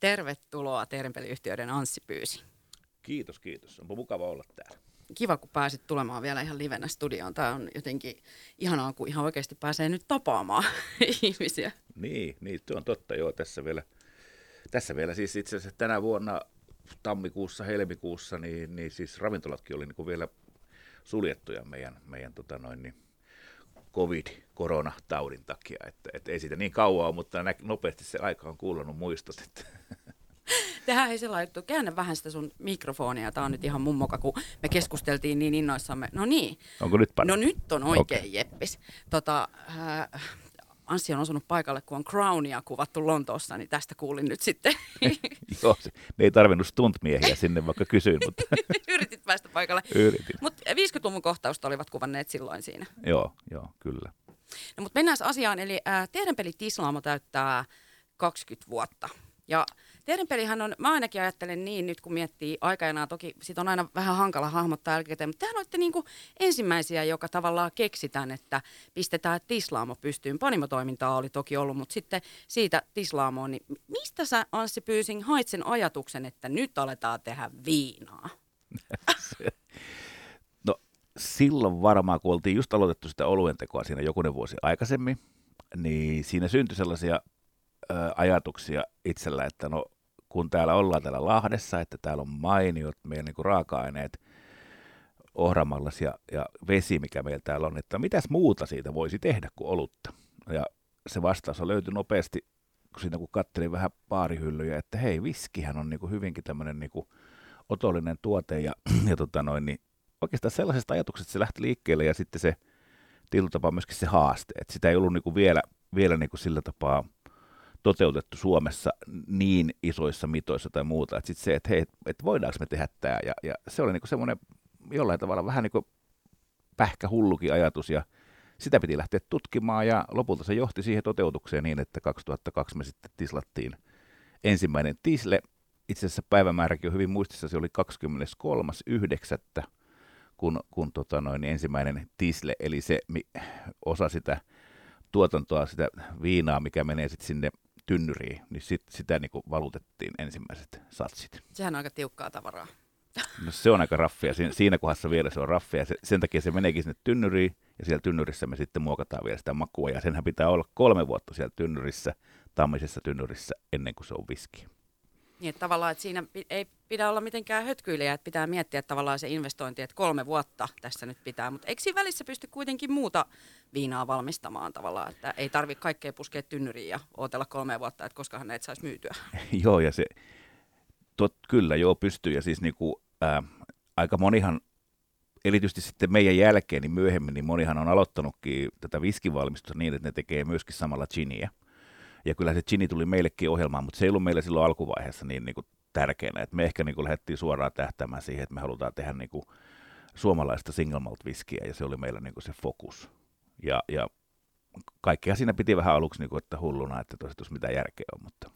Tervetuloa Termpeliyhtiöiden Anssi Pyysi. Kiitos, kiitos. Onpa mukava olla täällä. Kiva, kun pääsit tulemaan vielä ihan livenä studioon. Tämä on jotenkin ihanaa, kun ihan oikeasti pääsee nyt tapaamaan ihmisiä. Niin, niin, tuo on totta. Joo, tässä vielä, tässä vielä siis itse asiassa tänä vuonna tammikuussa, helmikuussa, niin, niin siis ravintolatkin oli niin kuin vielä suljettuja meidän, meidän tota noin, niin covid-koronataudin takia. Että, että ei siitä niin kauaa, mutta nä- nopeasti se aika on kuulunut muistot. Että. Tehdään ei sellainen juttu, käännä vähän sitä sun mikrofonia, tämä on nyt ihan mummoka, kun me keskusteltiin niin innoissamme. No niin. Onko nyt paljon? No nyt on oikein okay. jeppis. Tota, äh, Anssi on osunut paikalle, kun on Crownia kuvattu Lontoossa, niin tästä kuulin nyt sitten. Joo, ne ei tarvinnut stuntmiehiä sinne, vaikka kysyin. Mutta... Yritit päästä paikalle. Yritin. Mutta 50-luvun kohtausta olivat kuvanneet silloin siinä. Joo, joo, kyllä. No, mutta mennään asiaan. Eli äh, teidän peli Tislaamo täyttää 20 vuotta. Ja teidän pelihän on, mä ainakin ajattelen niin nyt kun miettii aikana, toki sit on aina vähän hankala hahmottaa jälkikäteen, mutta tehän olette niinku ensimmäisiä, joka tavallaan keksitään, että pistetään tislaamo pystyyn. Panimotoimintaa oli toki ollut, mutta sitten siitä tislaamoon, niin mistä sä Anssi Pyysing hait sen ajatuksen, että nyt aletaan tehdä viinaa? no silloin varmaan, kun oltiin just aloitettu sitä oluentekoa siinä jokunen vuosi aikaisemmin, niin siinä syntyi sellaisia ajatuksia itsellä, että no kun täällä ollaan täällä Lahdessa, että täällä on mainiot meidän niin kuin raaka-aineet, ohramallas ja, ja vesi, mikä meillä täällä on, että mitäs muuta siitä voisi tehdä kuin olutta. Ja se vastaus on löytynyt nopeasti, kun siinä kun katselin vähän baarihyllyjä, että hei, viskihän on niin kuin hyvinkin tämmöinen niin kuin otollinen tuote ja, ja tota noin, niin oikeastaan sellaisesta ajatuksesta se lähti liikkeelle ja sitten se tietyllä tapaa myöskin se haaste, että sitä ei ollut niin kuin vielä, vielä niin kuin sillä tapaa toteutettu Suomessa niin isoissa mitoissa tai muuta, että sitten se, että hei, että voidaanko me tehdä tämä, ja, ja se oli niin kuin semmoinen jollain tavalla vähän niin kuin pähkä hullukin ajatus, ja sitä piti lähteä tutkimaan, ja lopulta se johti siihen toteutukseen niin, että 2002 me sitten tislattiin ensimmäinen tisle, itse asiassa päivämääräkin on hyvin muistissa, se oli 23.9., kun, kun tota noin, ensimmäinen tisle, eli se osa sitä tuotantoa, sitä viinaa, mikä menee sitten sinne tynnyriin, niin sit, sitä niin kuin valutettiin ensimmäiset satsit. Sehän on aika tiukkaa tavaraa. No se on aika raffia. Siinä, siinä kohdassa vielä se on raffia. Se, sen takia se meneekin sinne tynnyriin ja siellä tynnyrissä me sitten muokataan vielä sitä makua. Ja senhän pitää olla kolme vuotta siellä tynnyrissä, tammisessa tynnyrissä ennen kuin se on viski. Niin, että tavallaan, että siinä ei pidä olla mitenkään hötkyilijä, että pitää miettiä että tavallaan se investointi, että kolme vuotta tässä nyt pitää. Mutta eikö siinä välissä pysty kuitenkin muuta viinaa valmistamaan tavallaan, että ei tarvitse kaikkea puskea tynnyriin ja odotella kolme vuotta, että koskahan ne saisi myytyä. joo, ja se, tot, kyllä joo pystyy, ja siis niinku, ää, aika monihan, erityisesti sitten meidän jälkeen, niin myöhemmin, niin monihan on aloittanutkin tätä viskivalmistusta niin, että ne tekee myöskin samalla giniä. Ja kyllä se gini tuli meillekin ohjelmaan, mutta se ei ollut meille silloin alkuvaiheessa niin, niin kuin tärkeänä. että me ehkä niin kuin lähdettiin suoraan tähtäämään siihen, että me halutaan tehdä niin kuin suomalaista single malt viskiä, ja se oli meillä niin kuin se fokus. Ja, ja kaikkea siinä piti vähän aluksi niin kuin, että hulluna, että tosiaan mitä järkeä on, mutta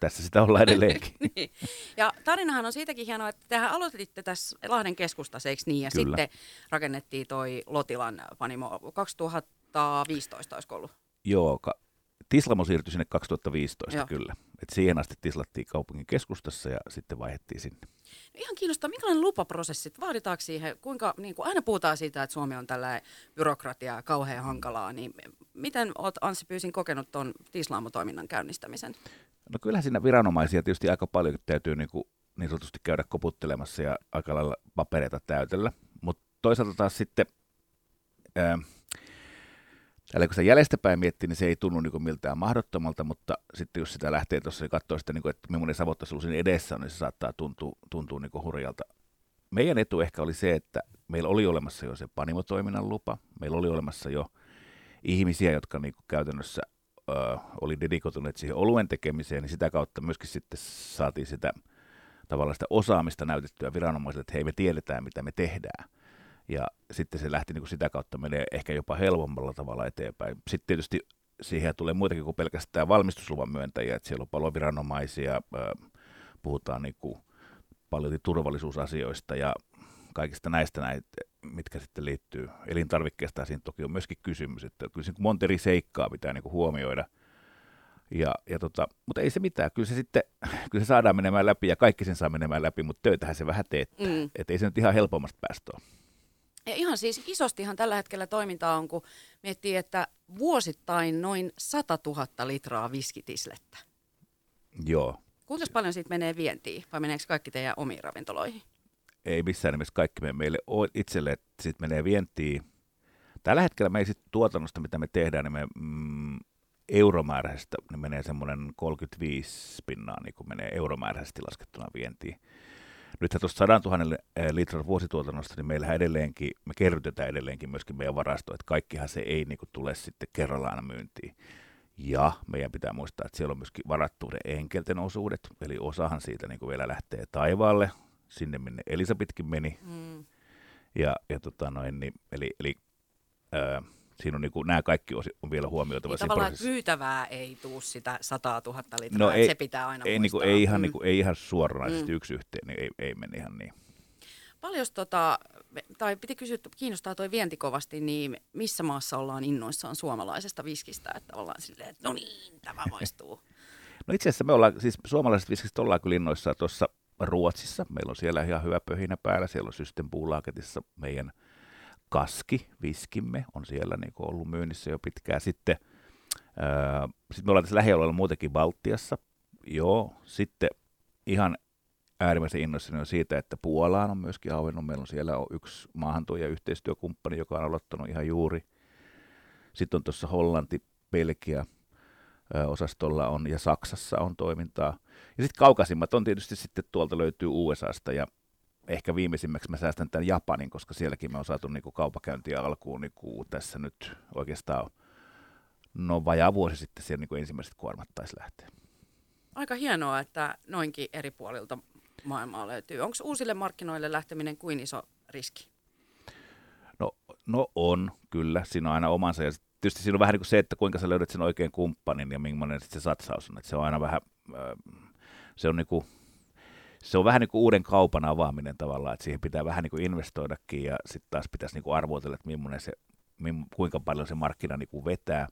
tässä sitä ollaan edelleenkin. niin. Ja tarinahan on siitäkin hienoa, että tehän aloititte tässä Lahden kestustassa, eikö niin? Ja Kyllä. sitten rakennettiin toi Lotilan panimo 2015, olisiko ollut? Joo, ka- Tislamo siirtyi sinne 2015 Joo. kyllä. Et siihen asti tislattiin kaupungin keskustassa ja sitten vaihdettiin sinne. No ihan kiinnostaa, minkälainen lupaprosessi, vaaditaanko siihen, kuinka, niin kuin aina puhutaan siitä, että Suomi on tällä byrokratiaa kauhean hankalaa, niin miten olet Anssi Pyysin kokenut tuon tislaamotoiminnan käynnistämisen? No kyllähän siinä viranomaisia tietysti aika paljon täytyy niin, kuin, niin sanotusti käydä koputtelemassa ja aika lailla papereita täytellä, mutta toisaalta taas sitten... Ää, Täällä kun sitä jäljestäpäin miettii, niin se ei tunnu niin miltään mahdottomalta, mutta sitten jos sitä lähtee tuossa ja katsoo sitä, niin kuin, että millainen savottaisuus siinä edessä on, niin se saattaa tuntua, tuntua niin hurjalta. Meidän etu ehkä oli se, että meillä oli olemassa jo se panimotoiminnan lupa, meillä oli olemassa jo ihmisiä, jotka niin kuin käytännössä ö, oli dedikoituneet siihen oluen tekemiseen, niin sitä kautta myöskin sitten saatiin sitä tavallaan sitä osaamista näytettyä viranomaisille, että hei me tiedetään mitä me tehdään ja sitten se lähti niin kuin sitä kautta menee ehkä jopa helpommalla tavalla eteenpäin. Sitten tietysti siihen tulee muitakin kuin pelkästään valmistusluvan myöntäjiä, että siellä on paljon viranomaisia, puhutaan niin kuin paljon turvallisuusasioista ja kaikista näistä näitä, mitkä sitten liittyy elintarvikkeesta, siinä toki on myöskin kysymys, että kyllä monta eri seikkaa pitää niin kuin huomioida. Ja, ja tota, mutta ei se mitään, kyllä se sitten kyllä se saadaan menemään läpi ja kaikki sen saa menemään läpi, mutta töitähän se vähän teettää. Mm. Että ei se nyt ihan helpommasta päästä ole. Ja ihan siis isostihan tällä hetkellä toimintaa on, kun miettii, että vuosittain noin 100 000 litraa viskitislettä. Joo. Kuinka paljon siitä menee vientiin vai meneekö kaikki teidän omiin ravintoloihin? Ei missään nimessä kaikki menee meille itselle, että siitä menee vientiin. Tällä hetkellä me ei sitten tuotannosta, mitä me tehdään, niin me mm, euromääräisestä niin menee semmoinen 35 pinnaa, niin kuin menee euromääräisesti laskettuna vientiin. Nyt tuosta 100 000 litran vuosituotannosta, niin meillähän edelleenkin, me kerrytetään edelleenkin myöskin meidän varasto, että kaikkihan se ei niin kuin, tule sitten kerrallaan myyntiin. Ja meidän pitää muistaa, että siellä on myöskin varattuuden enkelten osuudet, eli osahan siitä niin kuin vielä lähtee taivaalle, sinne minne Elisabetkin meni. Mm. Ja, ja tota noin, niin, eli, eli ää, siinä on niin kuin, nämä kaikki on vielä huomioitava. Niin tavallaan myytävää ei tule sitä 100 000 litraa, no ei, se pitää aina ei, niin kuin, ei, ihan, mm. niin kuin, ei ihan suoranaisesti mm. yksi yhteen, niin ei, ei mene ihan niin. Paljon tota, tai piti kysyä, että kiinnostaa toi vienti kovasti, niin missä maassa ollaan innoissaan suomalaisesta viskistä, että ollaan silleen, että no niin, tämä maistuu. no itse asiassa me ollaan, siis suomalaisesta viskistä ollaan kyllä innoissaan tuossa Ruotsissa. Meillä on siellä ihan hyvä pöhinä päällä, siellä on Systempuulaaketissa meidän – kaski, viskimme, on siellä niin kuin ollut myynnissä jo pitkään. Sitten, ää, sitten me ollaan tässä lähialueella muutenkin Baltiassa. Joo, sitten ihan äärimmäisen innoissani on siitä, että Puolaan on myöskin auennut. Meillä on siellä yksi maahantuoja yhteistyökumppani, joka on aloittanut ihan juuri. Sitten on tuossa Hollanti, Belgia, osastolla on ja Saksassa on toimintaa. Ja sitten kaukaisimmat on tietysti sitten tuolta löytyy USAsta ja ehkä viimeisimmäksi mä säästän tämän Japanin, koska sielläkin me on saatu niin kuin kaupakäyntiä alkuun niin kuin tässä nyt oikeastaan no vajaa vuosi sitten siellä niin kuin ensimmäiset kuormat taisi lähteä. Aika hienoa, että noinkin eri puolilta maailmaa löytyy. Onko uusille markkinoille lähteminen kuin iso riski? No, no on, kyllä. Siinä on aina omansa. Ja tietysti siinä on vähän niin kuin se, että kuinka sä löydät sen oikein kumppanin ja millainen se satsaus on. Että se on aina vähän, se on niin kuin se on vähän niin kuin uuden kaupan avaaminen tavallaan, että siihen pitää vähän niin kuin investoidakin ja sitten taas pitäisi niin kuin arvoitella, että se, kuinka paljon se markkina niin kuin vetää.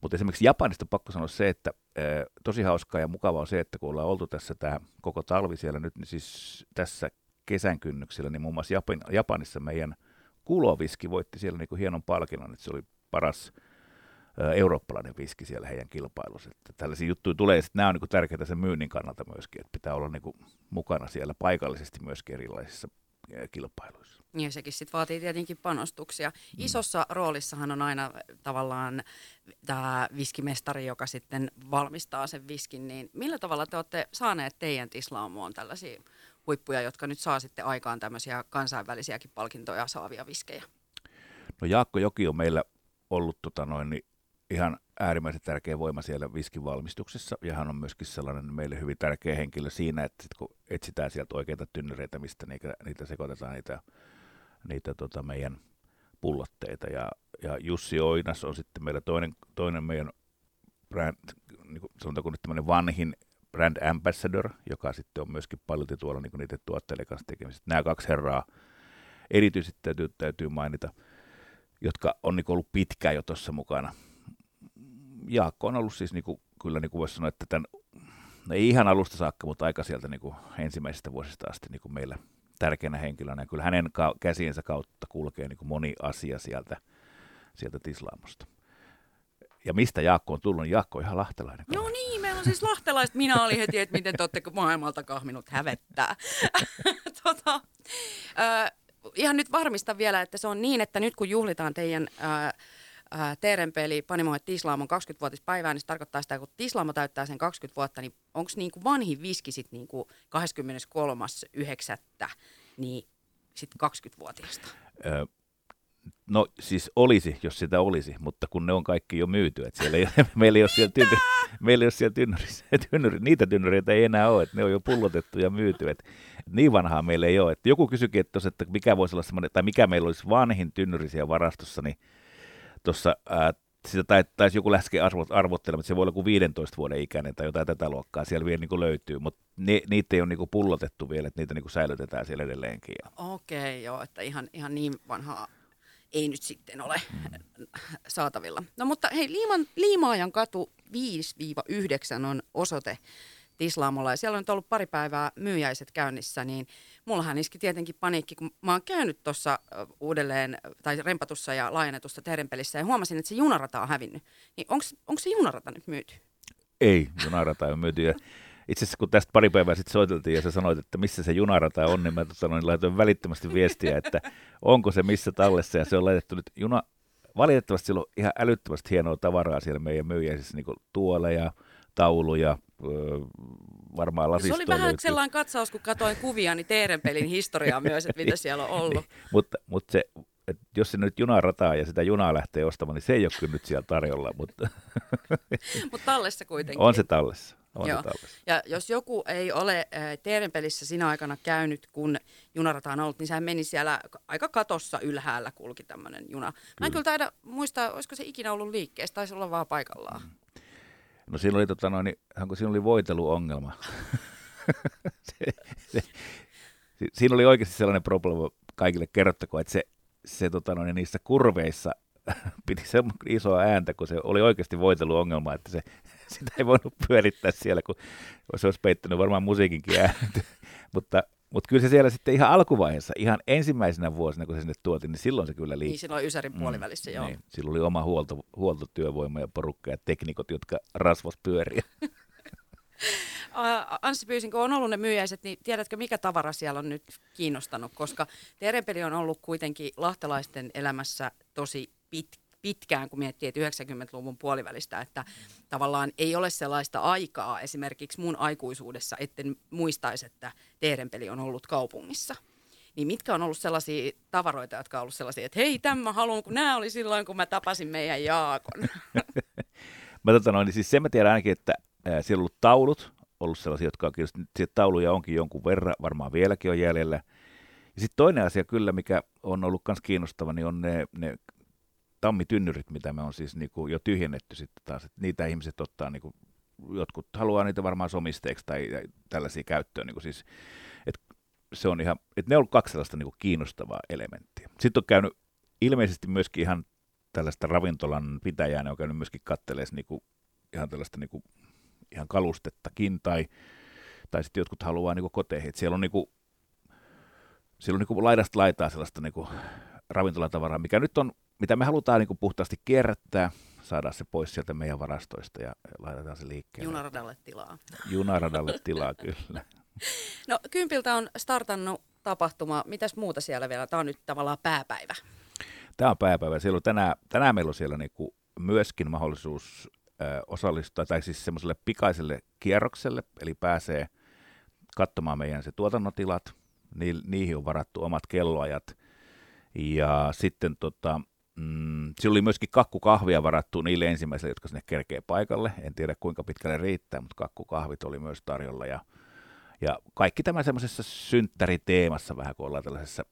Mutta esimerkiksi Japanista pakko sanoa se, että e, tosi hauskaa ja mukavaa on se, että kun ollaan oltu tässä tämä koko talvi siellä nyt, niin siis tässä kesän kynnyksellä, niin muun muassa Japan, Japanissa meidän kuloviski voitti siellä niin kuin hienon palkinnon, että se oli paras eurooppalainen viski siellä heidän kilpailussa. Että tällaisia juttuja tulee, ja nämä on niin tärkeää sen myynnin kannalta myöskin, että pitää olla niin mukana siellä paikallisesti myöskin erilaisissa kilpailuissa. Ja sekin sitten vaatii tietenkin panostuksia. Mm. Isossa roolissahan on aina tavallaan tämä viskimestari, joka sitten valmistaa sen viskin. Niin millä tavalla te olette saaneet teidän tislaamoon tällaisia huippuja, jotka nyt saa sitten aikaan tämmöisiä kansainvälisiäkin palkintoja saavia viskejä? No Jaakko Joki on meillä ollut tota noin, niin ihan äärimmäisen tärkeä voima siellä viskin valmistuksessa, ja hän on myöskin sellainen meille hyvin tärkeä henkilö siinä, että sit kun etsitään sieltä oikeita tynnyreitä, mistä niitä, niitä sekoitetaan, niitä, niitä tota meidän pullotteita, ja, ja Jussi Oinas on sitten meillä toinen, toinen meidän brand, niin kuin sanotaanko nyt tämmöinen vanhin brand ambassador, joka sitten on myöskin paljon tuolla niin niiden tuotteiden kanssa tekemisissä. Nämä kaksi herraa erityisesti täytyy, täytyy mainita, jotka on niin ollut pitkään jo tuossa mukana Jaakko on ollut siis niin kuin, kyllä niin kuin voisi sanoa, että tämän, no ei ihan alusta saakka, mutta aika sieltä niin kuin ensimmäisestä vuosista asti niin kuin meillä tärkeänä henkilönä. Ja kyllä hänen ka- käsiensä kautta kulkee niin kuin moni asia sieltä, sieltä Tislaamosta. Ja mistä Jaakko on tullut, niin Jaakko on ihan lahtelainen. No niin, meillä on siis lahtelaiset. Minä olin heti, että miten te olette maailmalta kahminut hävettää. tota, äh, ihan nyt varmista vielä, että se on niin, että nyt kun juhlitaan teidän äh, ää, Teerenpeli Panimo Tislaamon 20-vuotispäivää, niin se tarkoittaa sitä, kun Tislaamo täyttää sen 20 vuotta, niin onko niinku vanhin viski sitten niinku 23.9. niin sitten 20-vuotiaasta? Öö, no siis olisi, jos sitä olisi, mutta kun ne on kaikki jo myyty, että siellä ei, meillä ei ole siellä, tynnyri, meillä ei ole siellä tynnyrissä, tynnyri, niitä tynnyreitä ei enää ole, että ne on jo pullotettu ja myyty, että niin vanhaa meillä ei ole. Että joku kysyikin, että, tos, että mikä voisi olla semmoinen, tai mikä meillä olisi vanhin tynnyri siellä varastossa, niin tuossa sitä tai, taisi joku arvot, arvottelemaan, että se voi olla kuin 15 vuoden ikäinen tai jotain tätä luokkaa siellä vielä niin löytyy, mutta ne, niitä ei ole niin pullotettu vielä, että niitä niin säilytetään siellä edelleenkin. Okei, okay, joo, että ihan, ihan niin vanhaa ei nyt sitten ole mm. saatavilla. No mutta hei, Liiman, Liimaajan katu 5-9 on osoite Tislaamolla ja siellä on nyt ollut pari päivää myyjäiset käynnissä, niin mullahan iski tietenkin paniikki, kun mä oon käynyt tuossa uudelleen tai rempatussa ja laajennetussa terenpelissä ja huomasin, että se junarata on hävinnyt. Niin onko se junarata nyt myyty? Ei, junarata on myyty. Ja itse asiassa kun tästä pari päivää sitten soiteltiin ja sä sanoit, että missä se junarata on, niin mä tota, niin laitoin välittömästi viestiä, että onko se missä tallessa ja se on laitettu nyt juna, valitettavasti sillä on ihan älyttömästi hienoa tavaraa siellä meidän myyjäisissä, niin tuoleja, tauluja, varmaan lasistoja. Se oli vähän löytyy. sellainen katsaus, kun katsoin kuvia, niin Teerenpelin historiaa myös, että mitä siellä on ollut. Niin, mutta, mutta se, että jos se nyt junarataa ja sitä junaa lähtee ostamaan, niin se ei ole kyllä nyt siellä tarjolla. Mutta Mut tallessa kuitenkin. On se tallessa. On Joo. Ja jos joku ei ole äh, Teerenpelissä sinä aikana käynyt, kun junarata on ollut, niin sehän meni siellä aika katossa ylhäällä kulki tämmöinen juna. Kyllä. Mä en kyllä taida muistaa, olisiko se ikinä ollut liikkeessä, taisi olla vaan paikallaan. Mm. No siinä oli, tota, noin, onko siinä oli voiteluongelma. se, se, siinä oli oikeasti sellainen probleema kaikille kerrottakoon, että se, se tota, noin, niissä kurveissa piti se isoa ääntä, kun se oli oikeasti voiteluongelma, että se, sitä ei voinut pyörittää siellä, kun se olisi peittänyt varmaan musiikinkin ääntä. Mutta mutta kyllä se siellä sitten ihan alkuvaiheessa, ihan ensimmäisenä vuosina, kun se sinne tuotiin, niin silloin se kyllä liikkui. Niin, silloin Ysärin mm, puolivälissä, mm, joo. Niin, silloin oli oma huolto, huoltotyövoima ja porukka ja teknikot, jotka rasvas pyöriä. Anssi Pyysin, kun on ollut ne myyjäiset, niin tiedätkö, mikä tavara siellä on nyt kiinnostanut? Koska Terepeli on ollut kuitenkin lahtelaisten elämässä tosi pitkä pitkään, kun miettii, että 90-luvun puolivälistä, että tavallaan ei ole sellaista aikaa esimerkiksi mun aikuisuudessa, etten muistaisi, että Teerenpeli on ollut kaupungissa. Niin mitkä on ollut sellaisia tavaroita, jotka on ollut sellaisia, että hei, tämä haluan, kun nämä oli silloin, kun mä tapasin meidän Jaakon. mä tota noin, niin siis sen mä tiedän ainakin, että siellä on ollut taulut, ollut sellaisia, jotka on kiinnostunut. tauluja onkin jonkun verran, varmaan vieläkin on jäljellä. Ja sitten toinen asia kyllä, mikä on ollut myös kiinnostava, niin on ne, ne tammitynnyrit, mitä me on siis niin kuin jo tyhjennetty sitten taas. Että niitä ihmiset ottaa, niin kuin, jotkut haluaa niitä varmaan somisteeksi tai tällaisia käyttöön. Niin kuin siis, että se on ihan, että ne on ollut kaksi sellaista niin kuin kiinnostavaa elementtiä. Sitten on käynyt ilmeisesti myöskin ihan tällaista ravintolan pitäjää, ne on käynyt myöskin katteleessa niin kuin, ihan tällaista niin kuin, ihan kalustettakin, tai, tai sitten jotkut haluaa niin kuin koteihin. Että siellä on, niin kuin, siellä on niin kuin laidasta laitaa sellaista niin kuin, ravintolatavaraa, mikä nyt on mitä me halutaan niin kuin puhtaasti kierrättää, saada se pois sieltä meidän varastoista ja laitetaan se liikkeelle. Junaradalle tilaa. Junaradalle tilaa, kyllä. No Kympiltä on startannut tapahtuma. Mitäs muuta siellä vielä? Tämä on nyt tavallaan pääpäivä. Tämä on pääpäivä. Siellä on tänään, tänään meillä on siellä niin kuin myöskin mahdollisuus osallistua, tai siis semmoiselle pikaiselle kierrokselle, eli pääsee katsomaan meidän se tuotannotilat. Ni, niihin on varattu omat kelloajat. Ja sitten tota, Mm, sillä oli myöskin kakkukahvia varattu niille ensimmäisille, jotka sinne kerkee paikalle. En tiedä kuinka pitkälle riittää, mutta kakkukahvit oli myös tarjolla. Ja, ja kaikki tämä semmoisessa synttäriteemassa vähän, kun ollaan tällaisessa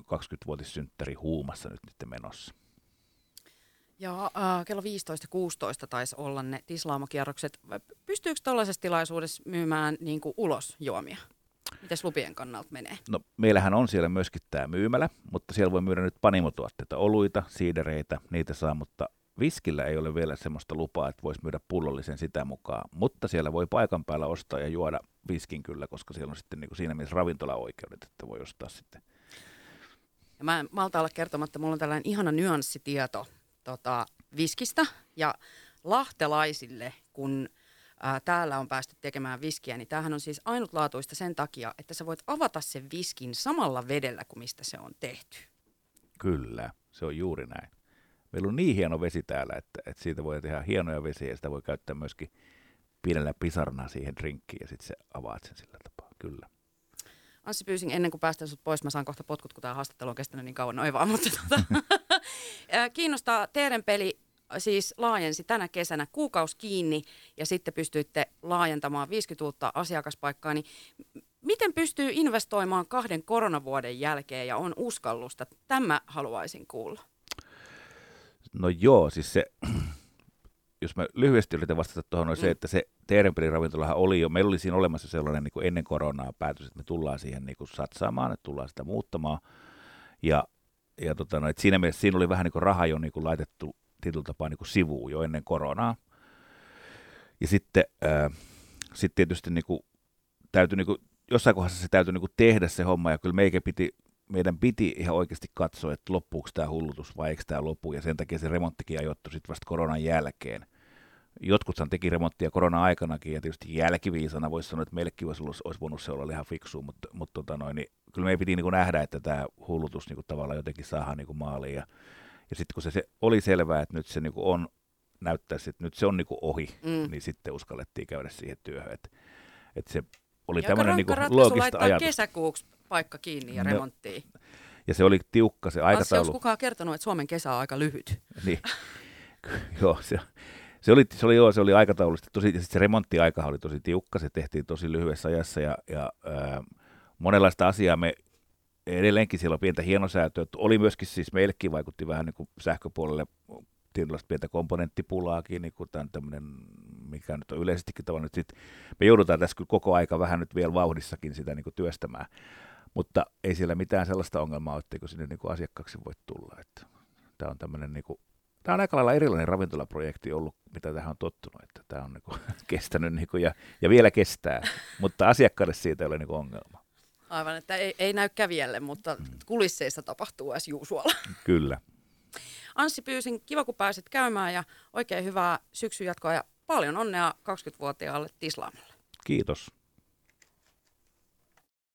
20-vuotissynttäri huumassa nyt nyt menossa. Ja äh, kello 15-16 taisi olla ne tislaamokierrokset. Pystyykö tällaisessa tilaisuudessa myymään niin kuin ulos juomia? Mitäs lupien kannalta menee? No meillähän on siellä myöskin tämä myymälä, mutta siellä voi myydä nyt panimotuotteita, oluita, siidereitä, niitä saa, mutta viskillä ei ole vielä semmoista lupaa, että voisi myydä pullollisen sitä mukaan, mutta siellä voi paikan päällä ostaa ja juoda viskin kyllä, koska siellä on sitten niin kuin siinä mielessä ravintolaoikeudet, että voi ostaa sitten. Ja mä en malta olla kertomatta, mulla on tällainen ihana nyanssitieto tota, viskistä ja lahtelaisille, kun ää, täällä on päästy tekemään viskiä, niin tämähän on siis ainutlaatuista sen takia, että sä voit avata sen viskin samalla vedellä kuin mistä se on tehty. Kyllä, se on juuri näin. Meillä on niin hieno vesi täällä, että, että siitä voi tehdä hienoja vesiä ja sitä voi käyttää myöskin pienellä pisarna siihen drinkkiin ja sitten se avaat sen sillä tapaa, kyllä. Anssi pyysin ennen kuin päästään sut pois, mä saan kohta potkut, kun tämä haastattelu on kestänyt niin kauan, noin vaan, mutta tota, kiinnostaa Teeren peli siis laajensi tänä kesänä kuukaus kiinni ja sitten pystyitte laajentamaan 50 uutta asiakaspaikkaa, niin miten pystyy investoimaan kahden koronavuoden jälkeen ja on uskallusta? Tämä haluaisin kuulla. No joo, siis se, jos mä lyhyesti yritän vastata tuohon, on mm. se, että se Teerenpelin oli jo, meillä oli siinä olemassa sellainen niin kuin ennen koronaa päätös, että me tullaan siihen niin kuin satsaamaan, että tullaan sitä muuttamaan. Ja ja tota, no, et siinä mielessä siinä oli vähän niin kuin raha jo niin kuin laitettu tietyllä tapaa niin kuin sivuun jo ennen koronaa. Ja sitten, ää, sitten tietysti niin kuin, täytyy, niin kuin, jossain kohdassa se täytyy niin kuin tehdä se homma, ja kyllä meikä piti, meidän piti ihan oikeasti katsoa, että loppuuko tämä hullutus vai eikö tämä lopu, ja sen takia se remonttikin ajoittu sitten vasta koronan jälkeen. Jotkuthan teki remonttia korona-aikanakin, ja tietysti jälkiviisana voisi sanoa, että meillekin olisi, ollut, olisi voinut se olla ihan fiksu, mutta, mutta tota noin, niin kyllä meidän piti niin kuin nähdä, että tämä hullutus niin kuin tavallaan jotenkin saadaan niin kuin maaliin, ja, ja sitten kun se, se oli selvää, että nyt se niin kuin on, näyttäisi, että nyt se on niin ohi, mm. niin sitten uskallettiin käydä siihen työhön, että, että se oli tämmöinen niin loogista ajatus. kesäkuuksi paikka kiinni ja no, remonttiin. Ja se oli tiukka se aikataulu. Onko kukaan kertonut, että Suomen kesä on aika lyhyt? niin, joo, se, se oli, se oli, joo, se oli aikataulullisesti tosi, ja se remonttiaika oli tosi tiukka, se tehtiin tosi lyhyessä ajassa, ja, ja ää, monenlaista asiaa me edelleenkin siellä on pientä hienosäätöä. Oli myöskin siis meillekin vaikutti vähän niin kuin sähköpuolelle tietynlaista pientä komponenttipulaakin, niin kuin tämä tämmöinen, mikä nyt on yleisestikin tavallaan nyt sit, me joudutaan tässä kyllä koko aika vähän nyt vielä vauhdissakin sitä niin kuin työstämään, mutta ei siellä mitään sellaista ongelmaa, etteikö sinne niin kuin asiakkaaksi voi tulla, että tämä on tämmöinen niin kuin, Tämä on aika lailla erilainen ravintolaprojekti ollut, mitä tähän on tottunut, että tämä on niin kuin, kestänyt niin kuin, ja, ja vielä kestää, mutta asiakkaille siitä ei ole niin ongelma. Aivan, että ei, ei näy kävijälle, mutta mm. kulisseissa tapahtuu as usual. Kyllä. Anssi pyysin, kiva kun pääsit käymään ja oikein hyvää syksyn jatkoa ja paljon onnea 20-vuotiaalle Tislaamalle. Kiitos.